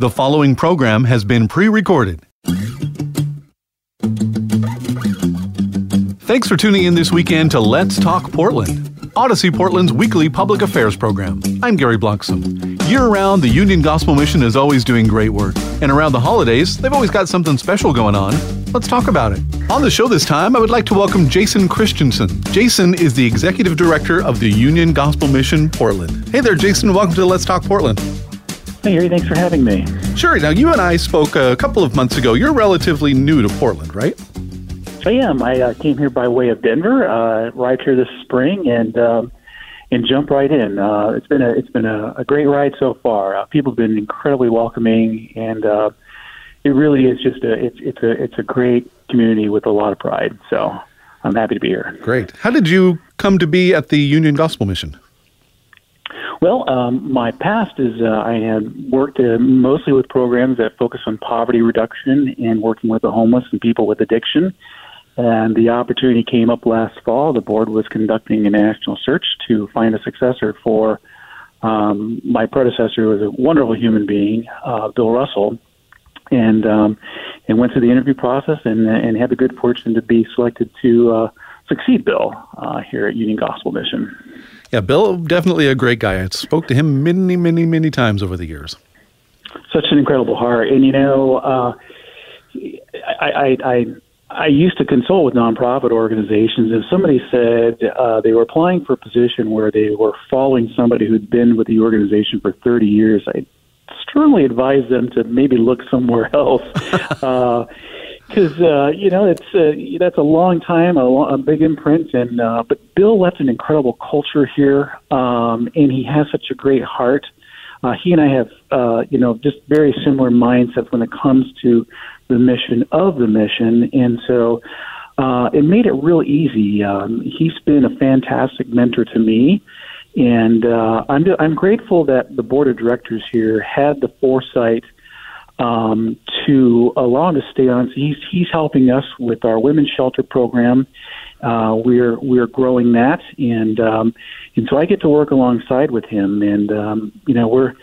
The following program has been pre recorded. Thanks for tuning in this weekend to Let's Talk Portland, Audacy Portland's weekly public affairs program. I'm Gary Bloxam. Year round, the Union Gospel Mission is always doing great work. And around the holidays, they've always got something special going on. Let's talk about it. On the show this time, I would like to welcome Jason Christensen. Jason is the Executive Director of the Union Gospel Mission Portland. Hey there, Jason. Welcome to Let's Talk Portland. Gary. Thanks for having me. Sure. Now, you and I spoke a couple of months ago. You're relatively new to Portland, right? I am. I uh, came here by way of Denver, uh, arrived here this spring, and um, and jump right in. Uh, it's been a it's been a, a great ride so far. Uh, people have been incredibly welcoming, and uh, it really is just a it's it's a it's a great community with a lot of pride. So I'm happy to be here. Great. How did you come to be at the Union Gospel Mission? Well, um, my past is uh, I had worked uh, mostly with programs that focus on poverty reduction and working with the homeless and people with addiction. And the opportunity came up last fall. The board was conducting a national search to find a successor for um, my predecessor, who was a wonderful human being, uh, Bill Russell, and um, and went through the interview process and and had the good fortune to be selected to uh, succeed Bill uh, here at Union Gospel Mission. Yeah, Bill, definitely a great guy. I spoke to him many, many, many times over the years. Such an incredible heart, and you know, uh, I, I, I I used to consult with nonprofit organizations. If somebody said uh, they were applying for a position where they were following somebody who'd been with the organization for 30 years, I strongly advise them to maybe look somewhere else. uh, because uh, you know it's uh, that's a long time, a, long, a big imprint, and uh, but Bill left an incredible culture here, um, and he has such a great heart. Uh, he and I have, uh, you know, just very similar mindsets when it comes to the mission of the mission, and so uh, it made it real easy. Um, he's been a fantastic mentor to me, and uh, I'm I'm grateful that the board of directors here had the foresight um, to allow him to stay on. He's he's helping us with our women's shelter program. Uh, we're we're growing that, and um, and so I get to work alongside with him, and um, you know we're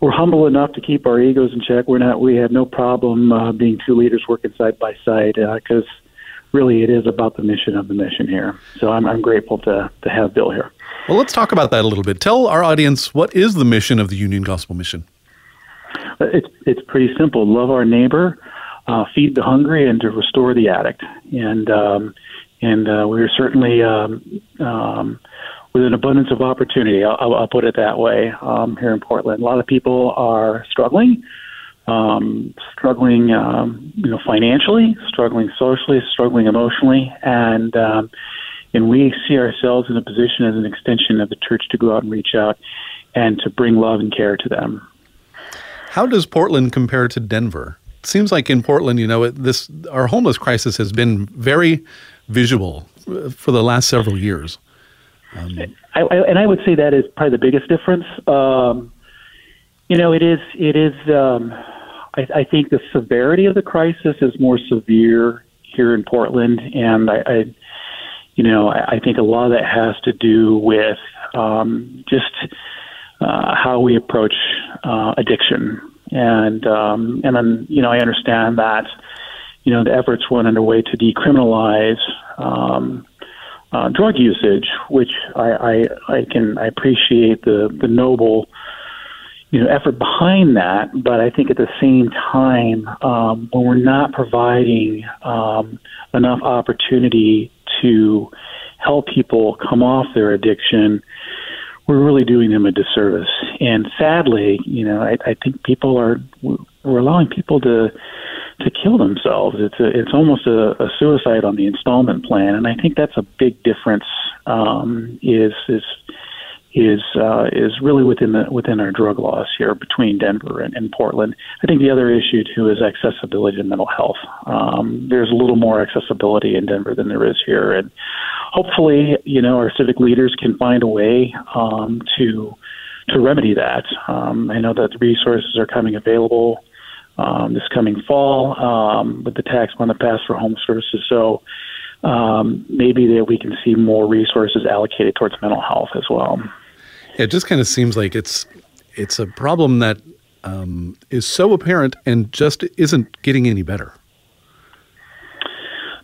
we're humble enough to keep our egos in check. We're not we have no problem uh, being two leaders working side by side because uh, really it is about the mission of the mission here. So I'm I'm grateful to to have Bill here. Well, let's talk about that a little bit. Tell our audience what is the mission of the Union Gospel Mission. It's it's pretty simple. Love our neighbor, uh, feed the hungry, and to restore the addict. And um, and uh, we're certainly um, um, with an abundance of opportunity. I'll, I'll put it that way. Um, here in Portland, a lot of people are struggling, um, struggling, um, you know, financially, struggling socially, struggling emotionally, and um, and we see ourselves in a position as an extension of the church to go out and reach out and to bring love and care to them. How does Portland compare to Denver? It seems like in Portland, you know, it, this our homeless crisis has been very visual uh, for the last several years. Um, I, I, and I would say that is probably the biggest difference. Um, you know, it is. It is. Um, I, I think the severity of the crisis is more severe here in Portland, and I, I you know, I, I think a lot of that has to do with um, just uh, how we approach uh, addiction. And um, and then you know I understand that you know the efforts went underway to decriminalize um, uh, drug usage, which I, I I can I appreciate the the noble you know effort behind that, but I think at the same time, um, when we're not providing um, enough opportunity to help people come off their addiction, we're really doing them a disservice. And sadly, you know, I, I think people are we're allowing people to to kill themselves. It's a, it's almost a, a suicide on the installment plan, and I think that's a big difference. Um, is is is uh, is really within the within our drug laws here between Denver and, and Portland. I think the other issue too is accessibility to mental health. Um, there's a little more accessibility in Denver than there is here, and hopefully, you know, our civic leaders can find a way um, to to remedy that. Um, I know that the resources are coming available um, this coming fall um, with the tax on the pass for home services. So um, maybe that we can see more resources allocated towards mental health as well. It just kind of seems like it's it's a problem that um, is so apparent and just isn't getting any better.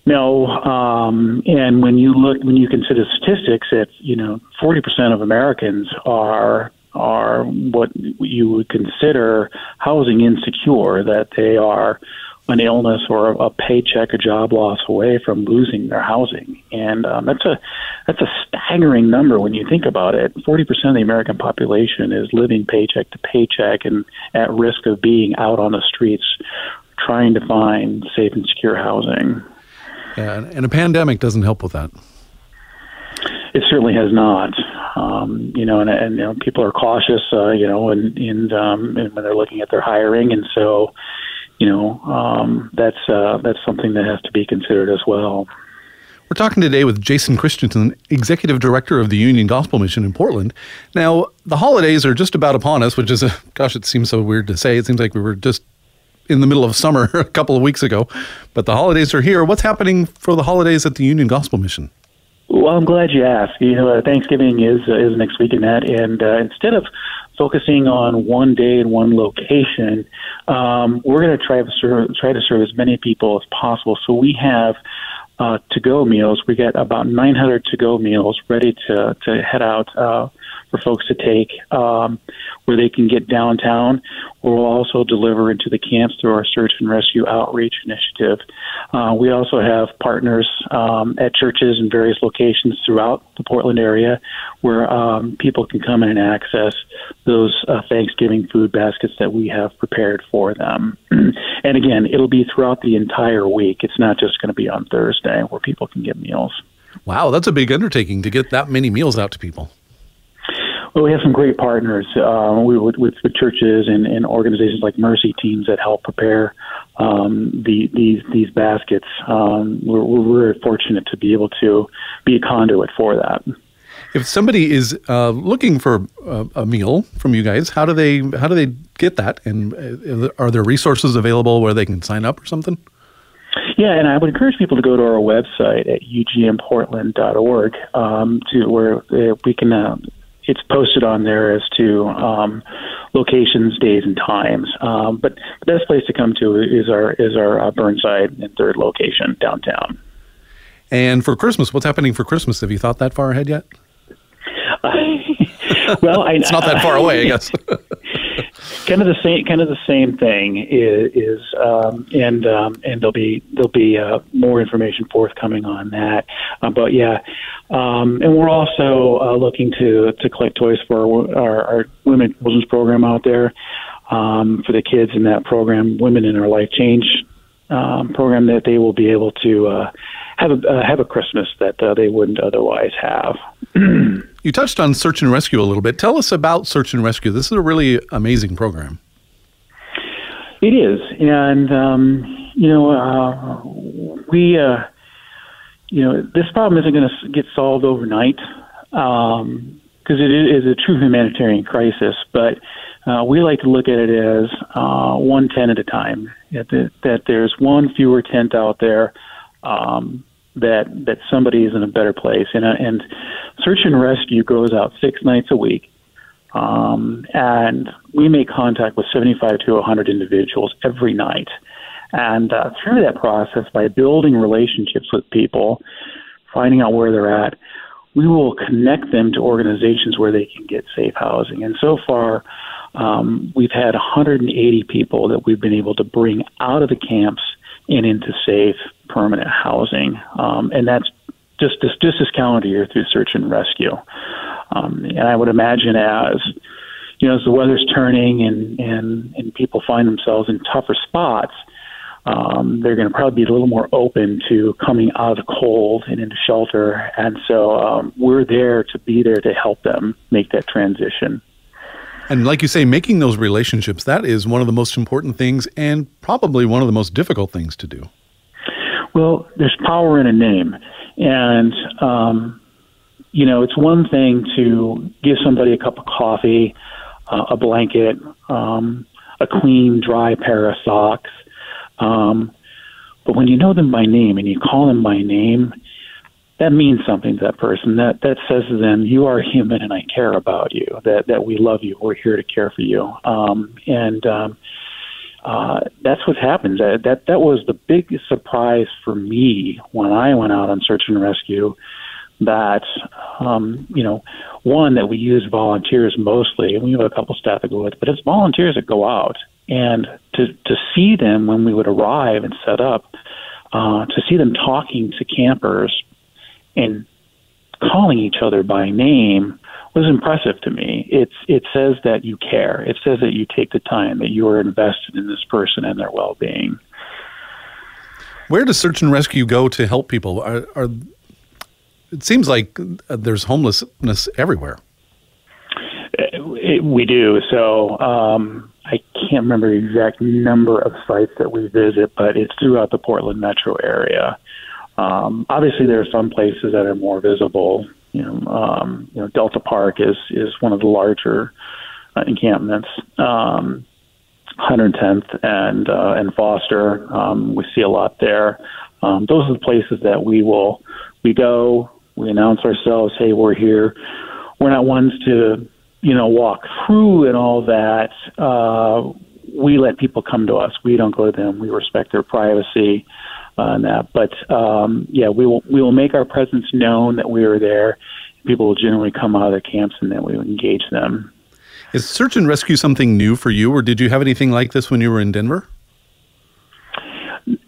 No, um, and when you look, when you consider statistics, that you know, forty percent of Americans are are what you would consider housing insecure, that they are an illness or a paycheck a job loss away from losing their housing, and um, that's a that's a staggering number when you think about it. Forty percent of the American population is living paycheck to paycheck and at risk of being out on the streets trying to find safe and secure housing. Yeah, and a pandemic doesn't help with that. It certainly has not. Um, you know, and, and you know, people are cautious, uh, you know, and, and, um, and when they're looking at their hiring, and so, you know, um, that's uh, that's something that has to be considered as well. We're talking today with Jason Christensen, Executive Director of the Union Gospel Mission in Portland. Now, the holidays are just about upon us, which is a gosh, it seems so weird to say. It seems like we were just in the middle of summer a couple of weeks ago, but the holidays are here. What's happening for the holidays at the Union Gospel Mission? Well, I'm glad you asked. You know, uh, Thanksgiving is uh, is next week in that, and uh, instead of focusing on one day and one location, um, we're going to try to serve, try to serve as many people as possible. So we have uh, to-go meals. We get about 900 to-go meals ready to to head out uh, for folks to take, um, where they can get downtown. Or we'll also deliver into the camps through our search and rescue outreach initiative. Uh, we also have partners um, at churches in various locations throughout the Portland area where um, people can come in and access those uh, Thanksgiving food baskets that we have prepared for them. and again, it'll be throughout the entire week. It's not just going to be on Thursday where people can get meals. Wow, that's a big undertaking to get that many meals out to people. Well, we have some great partners uh, we, with, with, churches and, and organizations like Mercy Teams that help prepare um, the, these these baskets. Um, we're, we're very fortunate to be able to be a conduit for that. If somebody is uh, looking for a, a, meal from you guys, how do they how do they get that? And uh, are there resources available where they can sign up or something? Yeah, and I would encourage people to go to our website at ugmportland.org um, to where uh, we can uh, it's posted on there as to um, locations, days, and times. Um, but the best place to come to is our is our uh, Burnside and third location downtown. And for Christmas, what's happening for Christmas? Have you thought that far ahead yet? well, I, it's not that far away, I guess. Kind of the same, kind of the same thing is, is um, and um, and there'll be there'll be uh, more information forthcoming on that. Uh, but yeah, um, and we're also uh, looking to to collect toys for our, our women children's program out there um, for the kids in that program, Women in Our Life Change um, program, that they will be able to uh, have a uh, have a Christmas that uh, they wouldn't otherwise have. you touched on search and rescue a little bit. Tell us about search and rescue. This is a really amazing program. It is, and um, you know, uh, we, uh, you know, this problem isn't going to get solved overnight because um, it is a true humanitarian crisis. But uh, we like to look at it as uh, one tent at a time. That, there's one fewer tent out there um, that that somebody is in a better place. And uh, and search and rescue goes out six nights a week, um, and we make contact with 75 to 100 individuals every night. And uh, through that process, by building relationships with people, finding out where they're at, we will connect them to organizations where they can get safe housing. And so far, Um, we've had 180 people that we've been able to bring out of the camps and into safe permanent housing, um, and that's just this this calendar year through search and rescue. Um, and I would imagine as you know, as the weather's turning and and and people find themselves in tougher spots, um, they're going to probably be a little more open to coming out of the cold and into shelter. And so um, we're there to be there to help them make that transition. And like you say, making those relationships, that is one of the most important things and probably one of the most difficult things to do. Well, there's power in a name. And, um, you know, it's one thing to give somebody a cup of coffee, uh, a blanket, um, a clean, dry pair of socks, um, but when you know them by name and you call them by name, that means something to that person. That that says to them, "You are human, and I care about you. That that we love you. We're here to care for you." Um, and um, uh, that's what happens. That, that that was the big surprise for me when I went out on search and rescue. That um, you know, one that we use volunteers mostly, and we have a couple staff that go with, but it's volunteers that go out and to to see them when we would arrive and set up, uh, to see them talking to campers and calling each other by name was impressive to me. It's it says that you care. It says that you take the time that you are invested in this person and their well being. Where does search and rescue go to help people? Are, are it seems like there's homelessness everywhere. We do. So um, I can't remember the exact number of sites that we visit, but it's throughout the Portland metro area. Um, obviously, there are some places that are more visible. You know, um, you know, Delta Park is is one of the larger uh, encampments. Um, 110th and uh, and Foster, um, we see a lot there. Um, those are the places that we will we go. We announce ourselves. Hey, we're here. We're not ones to you know, walk through and all that, uh, we let people come to us. We don't go to them. We respect their privacy and that. But um, yeah, we will we will make our presence known that we are there. People will generally come out of the camps and then we will engage them. Is search and rescue something new for you, or did you have anything like this when you were in Denver?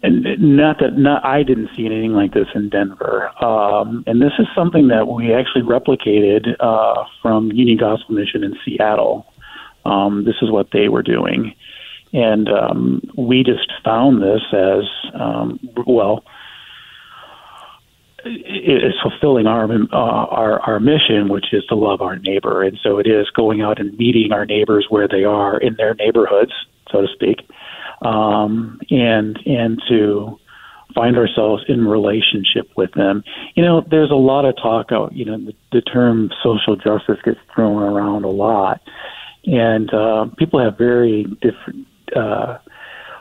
and not that not I didn't see anything like this in Denver. Um, and this is something that we actually replicated uh, from Union Gospel Mission in Seattle. Um, this is what they were doing, and um, we just found this as um, well. It's fulfilling our, uh, our our mission, which is to love our neighbor, and so it is going out and meeting our neighbors where they are in their neighborhoods, so to speak, um, and and to find ourselves in relationship with them. You know, there's a lot of talk. Out, you know, the, the term social justice gets thrown around a lot, and uh, people have very different. Uh,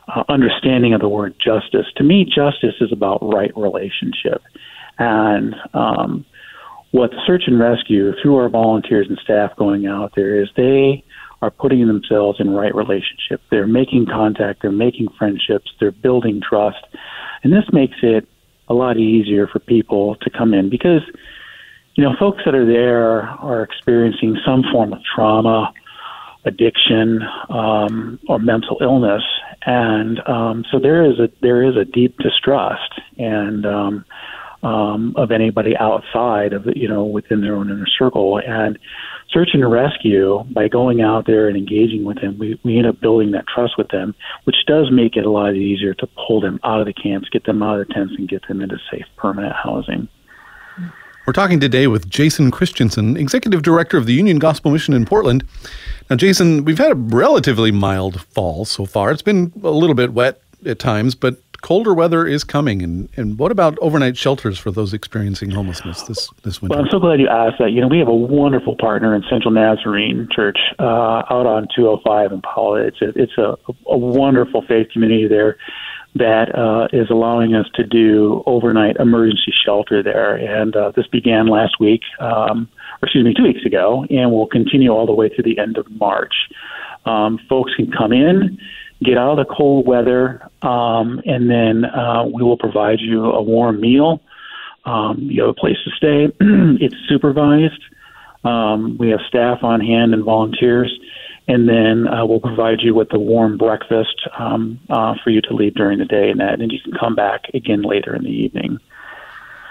uh, understanding of the word justice. To me, justice is about right relationship. And um, what search and rescue, through our volunteers and staff going out there, is they are putting themselves in right relationship. They're making contact, they're making friendships, they're building trust. And this makes it a lot easier for people to come in because, you know, folks that are there are experiencing some form of trauma, addiction, um, or mental illness. And um, so there is a there is a deep distrust and um, um, of anybody outside of you know within their own inner circle. And search and rescue, by going out there and engaging with them, we, we end up building that trust with them, which does make it a lot easier to pull them out of the camps, get them out of the tents, and get them into safe permanent housing. We're talking today with Jason Christensen, Executive Director of the Union Gospel Mission in Portland. Now, Jason, we've had a relatively mild fall so far. It's been a little bit wet at times, but colder weather is coming, and, and what about overnight shelters for those experiencing homelessness this, this winter? Well, I'm so glad you asked that. You know, we have a wonderful partner in Central Nazarene Church uh, out on 205 in Powell. It's a, it's a, a wonderful faith community there that uh, is allowing us to do overnight emergency shelter there. And uh, this began last week, um, or excuse me, two weeks ago, and will continue all the way through the end of March. Um, folks can come in get out of the cold weather, um, and then uh, we will provide you a warm meal. Um, you have a place to stay. it's supervised. Um, we have staff on hand and volunteers, and then uh, we'll provide you with a warm breakfast um, uh, for you to leave during the day, and that, and you can come back again later in the evening.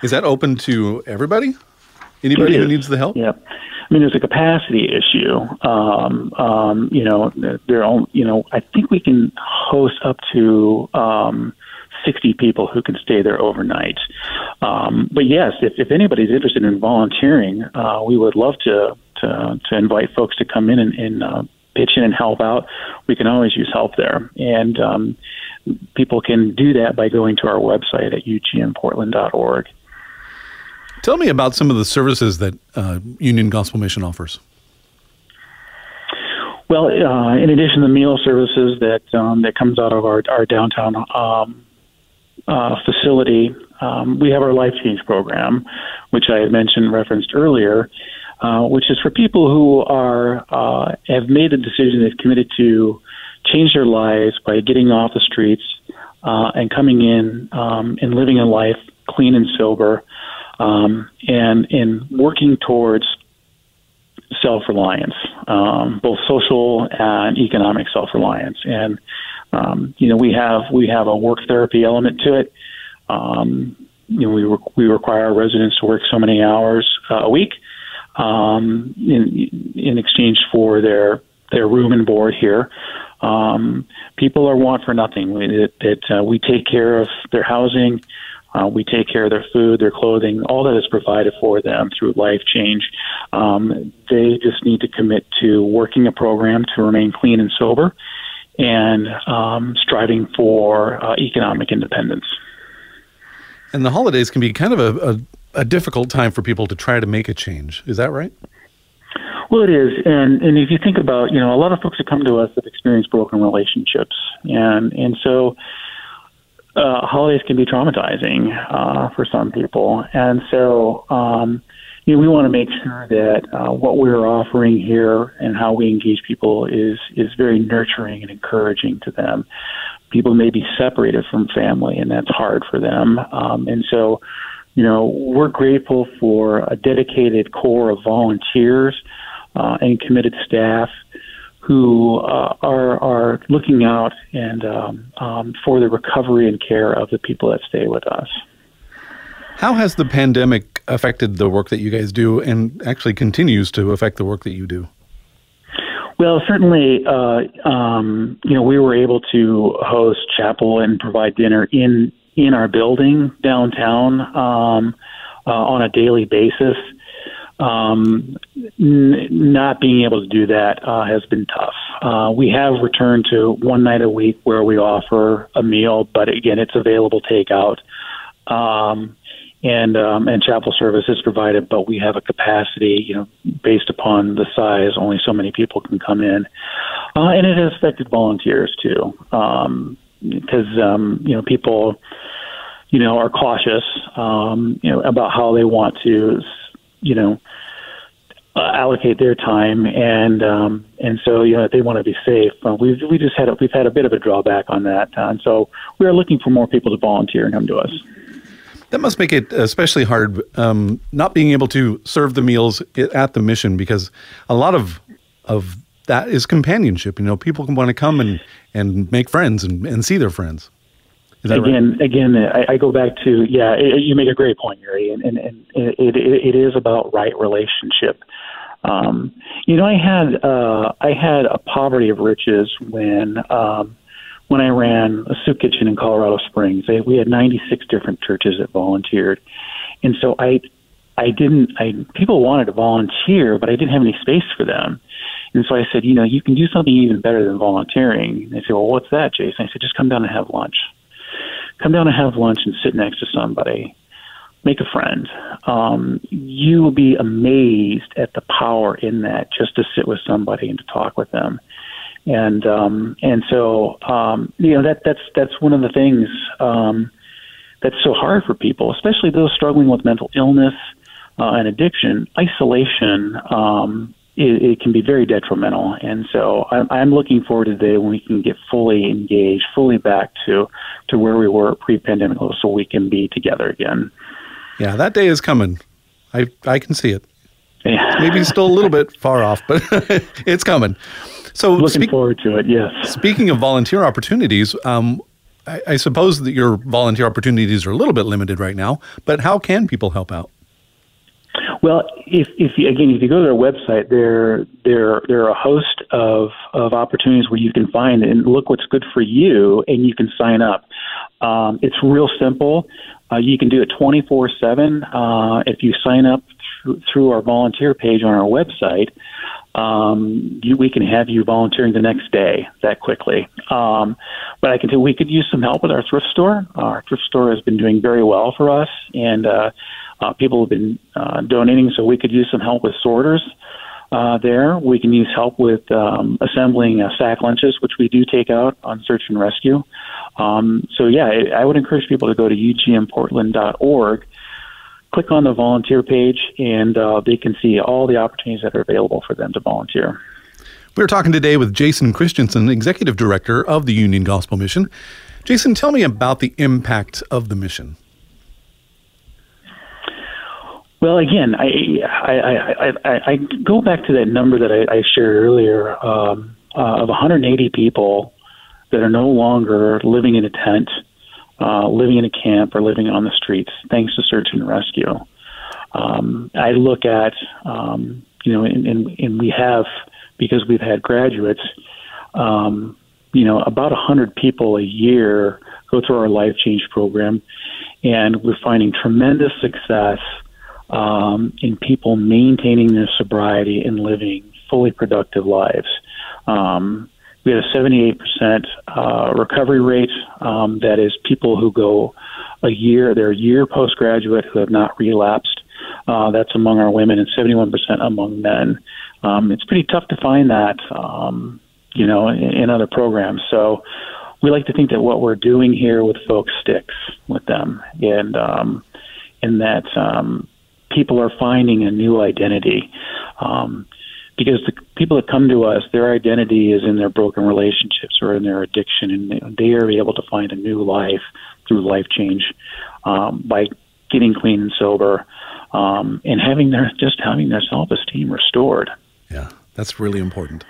Is that open to everybody? Anybody who needs the help? Yep. I mean, there's a capacity issue. Um, um, you know, there. Are, you know, I think we can host up to um, 60 people who can stay there overnight. Um, but yes, if, if anybody's interested in volunteering, uh, we would love to, to to invite folks to come in and, and uh, pitch in and help out. We can always use help there, and um, people can do that by going to our website at ugmportland.org. Tell me about some of the services that uh, Union Gospel Mission offers. Well, uh, in addition to the meal services that um, that comes out of our our downtown um, uh, facility, um, we have our Life Change program, which I had mentioned referenced earlier, uh, which is for people who are uh, have made the decision, they've committed to change their lives by getting off the streets uh, and coming in um, and living a life clean and sober um, and in working towards self reliance, um, both social and economic self reliance. And um, you know, we have we have a work therapy element to it. Um, you know, we re- we require our residents to work so many hours uh, a week um, in in exchange for their their room and board here. Um, people are want for nothing. That, uh, we take care of their housing, uh, we take care of their food, their clothing, all that is provided for them through life change. Um, they just need to commit to working a program to remain clean and sober and um, striving for uh, economic independence. And the holidays can be kind of a, a, a difficult time for people to try to make a change. Is that right? Well, it is, and and if you think about, you know, a lot of folks that come to us have experienced broken relationships, and and so uh, holidays can be traumatizing uh, for some people, and so um, you know we want to make sure that uh, what we're offering here and how we engage people is is very nurturing and encouraging to them. People may be separated from family, and that's hard for them, um, and so you know we're grateful for a dedicated core of volunteers uh, and committed staff who uh, are are looking out and um, um, for the recovery and care of the people that stay with us. How has the pandemic affected the work that you guys do, and actually continues to affect the work that you do? Well, certainly, uh, um, you know, we were able to host chapel and provide dinner in in our building downtown um, uh, on a daily basis um, n- not being able to do that uh, has been tough. Uh, we have returned to one night a week where we offer a meal, but again, it's available takeout. Um, and um, and chapel service is provided, but we have a capacity, you know, based upon the size, only so many people can come in, uh, and it has affected volunteers too, because um, you know people, you know, are cautious, um, you know, about how they want to you know uh, allocate their time and um, and so you know they want to be safe. We've we just had a, we've had a bit of a drawback on that, uh, and so we are looking for more people to volunteer and come to us. That must make it especially hard um, not being able to serve the meals at the mission because a lot of of that is companionship. You know, people can want to come and and make friends and, and see their friends again, right? again, I, I, go back to yeah. It, you make a great point, Gary, and and, and it, it, it is about right relationship. Um, you know, I had uh, I had a poverty of riches when um, when I ran a soup kitchen in Colorado Springs. We had 96 different churches that volunteered, and so I I didn't I people wanted to volunteer, but I didn't have any space for them. And so I said, you know, you can do something even better than volunteering. They said, well, what's that, Jason? I said, just come down and have lunch come down and have lunch and sit next to somebody, make a friend. Um, you will be amazed at the power in that just to sit with somebody and to talk with them. And um, and so um, you know that that's that's one of the things um, that's so hard for people, especially those struggling with mental illness uh, and addiction. Isolation um, it, it can be very detrimental. And so I'm, I'm looking forward to the day when we can get fully engaged, fully back to to where we were pre-pandemic, so we can be together again. Yeah, that day is coming. I I can see it. Yeah. Maybe still a little bit far off, but it's coming. So Looking speak- forward to it. Yes. Speaking of volunteer opportunities, um, I, I suppose that your volunteer opportunities are a little bit limited right now, but how can people help out? Well, if, if you, again, if you go to their website, there there there are a host of of opportunities where you can find and look what's good for you, and you can sign up. Um, it's real simple. Uh, you can do it 24 seven. Uh, if you sign up through, through our volunteer page on our website, um, you, we can have you volunteering the next day that quickly. Um, but I can tell we could use some help with our thrift store. Our thrift store has been doing very well for us, and uh, uh, people have been uh, donating, so we could use some help with sorters. Uh, there, we can use help with um, assembling uh, sack lunches, which we do take out on search and rescue. Um, so, yeah, I, I would encourage people to go to ugmportland.org, click on the volunteer page, and uh, they can see all the opportunities that are available for them to volunteer. We're talking today with Jason Christensen, Executive Director of the Union Gospel Mission. Jason, tell me about the impact of the mission. Well, again, I I, I, I, I go back to that number that I, I shared earlier um, uh, of 180 people that are no longer living in a tent, uh, living in a camp, or living on the streets, thanks to search and rescue. Um, I look at, um, you know, and, and, and we have, because we've had graduates, um, you know, about 100 people a year go through our Life Change program, and we're finding tremendous success um, in people maintaining their sobriety and living fully productive lives. Um, we had a 78% uh, recovery rate. Um, that is, people who go a year, they're a year postgraduate who have not relapsed. Uh, that's among our women, and 71% among men. Um, it's pretty tough to find that, um, you know, in, in other programs. So we like to think that what we're doing here with folks sticks with them, and um, and that um, people are finding a new identity. Um, because the people that come to us, their identity is in their broken relationships or in their addiction, and they, are able to find a new life through life change um, by getting clean and sober, um, and having their just having their self esteem restored. Yeah, that's really important.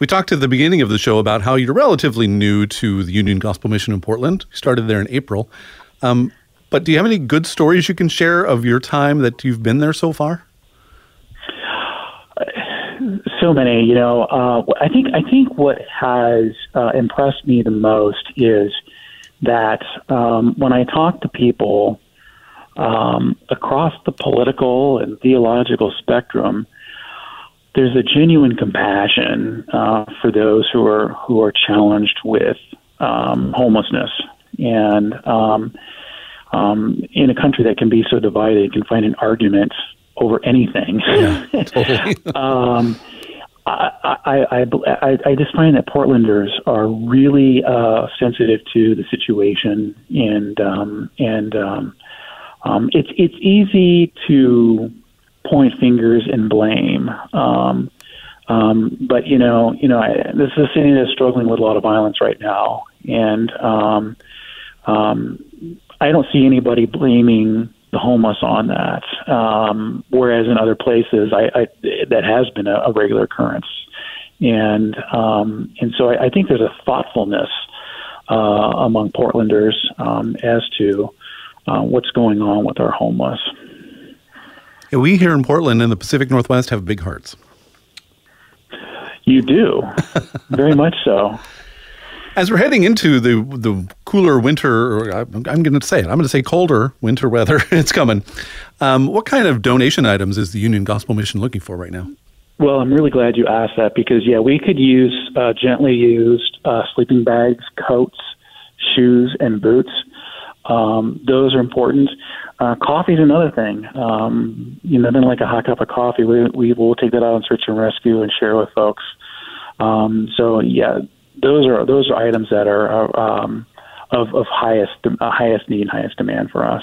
We talked at the beginning of the show about how you're relatively new to the Union Gospel Mission in Portland. You started there in April. Um, but do you have any good stories you can share of your time that you've been there so far? so many. You know, uh, I think I think what has uh, impressed me the most is that um, when I talk to people um, across the political and theological spectrum, there's a genuine compassion uh, for those who are who are challenged with um, homelessness and. Um, um, in a country that can be so divided, can find an argument over anything. Yeah, totally. um, I, I, I, I, I just find that Portlanders are really uh, sensitive to the situation, and um, and um, um, it's it's easy to point fingers and blame. Um, um, but you know, you know, I, this is a city that's struggling with a lot of violence right now, and um, um, I don't see anybody blaming the homeless on that. Um, whereas in other places, I, I that has been a, a regular occurrence, and um, and so I, I think there's a thoughtfulness uh, among Portlanders um, as to uh, what's going on with our homeless. Yeah, we here in Portland in the Pacific Northwest have big hearts. You do, very much so. As we're heading into the the cooler winter, or I'm, I'm going to say it, I'm going to say colder winter weather. it's coming. Um, what kind of donation items is the Union Gospel Mission looking for right now? Well, I'm really glad you asked that because yeah, we could use uh, gently used uh, sleeping bags, coats, shoes, and boots. Um, those are important. Uh, coffee is another thing. Um, you know, nothing like a hot cup of coffee. We we will take that out on search and rescue and share with folks. Um, so yeah, those are those are items that are, are um, of of highest uh, highest need, highest demand for us.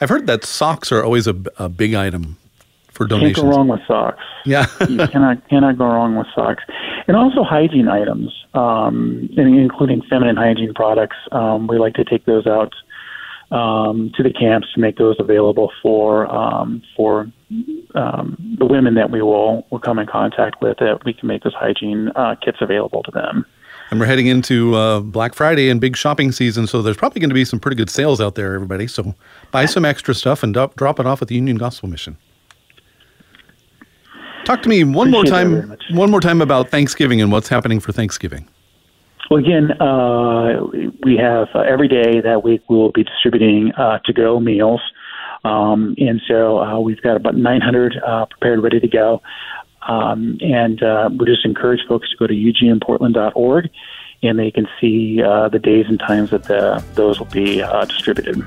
I've heard that socks are always a, a big item for donations. Can't go wrong with socks. Yeah. you cannot cannot go wrong with socks, and also hygiene items, um, and including feminine hygiene products. Um, we like to take those out um, to the camps to make those available for um, for um, the women that we will will come in contact with that we can make those hygiene uh, kits available to them. And we're heading into uh, Black Friday and big shopping season, so there's probably going to be some pretty good sales out there, everybody. So buy some extra stuff and do- drop it off at the Union Gospel Mission. Talk to me one more Appreciate very time. One more time about Thanksgiving and what's happening for Thanksgiving. Well, again, uh, we have uh, every day that week we will be distributing uh, to-go meals, um, and so uh, we've got about 900 uh, prepared, ready to go. Um, and uh, we just encourage folks to go to ugmportland.org, and they can see uh, the days and times that the, those will be uh, distributed.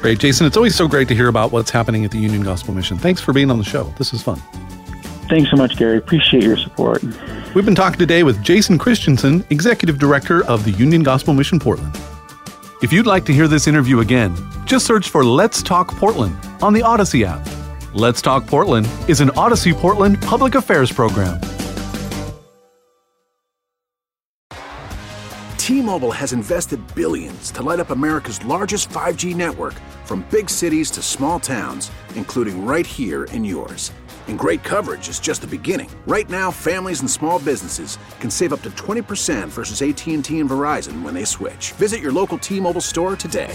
Great, Jason. It's always so great to hear about what's happening at the Union Gospel Mission. Thanks for being on the show. This is fun. Thanks so much, Gary. Appreciate your support. We've been talking today with Jason Christensen, Executive Director of the Union Gospel Mission Portland. If you'd like to hear this interview again, just search for Let's Talk Portland on the Audacy app. Let's Talk Portland is an Audacy Portland public affairs program. T-Mobile has invested billions to light up America's largest 5G network from big cities to small towns, including right here in yours. And great coverage is just the beginning. Right now, families and small businesses can save up to 20% versus AT&T and Verizon when they switch. Visit your local T-Mobile store today.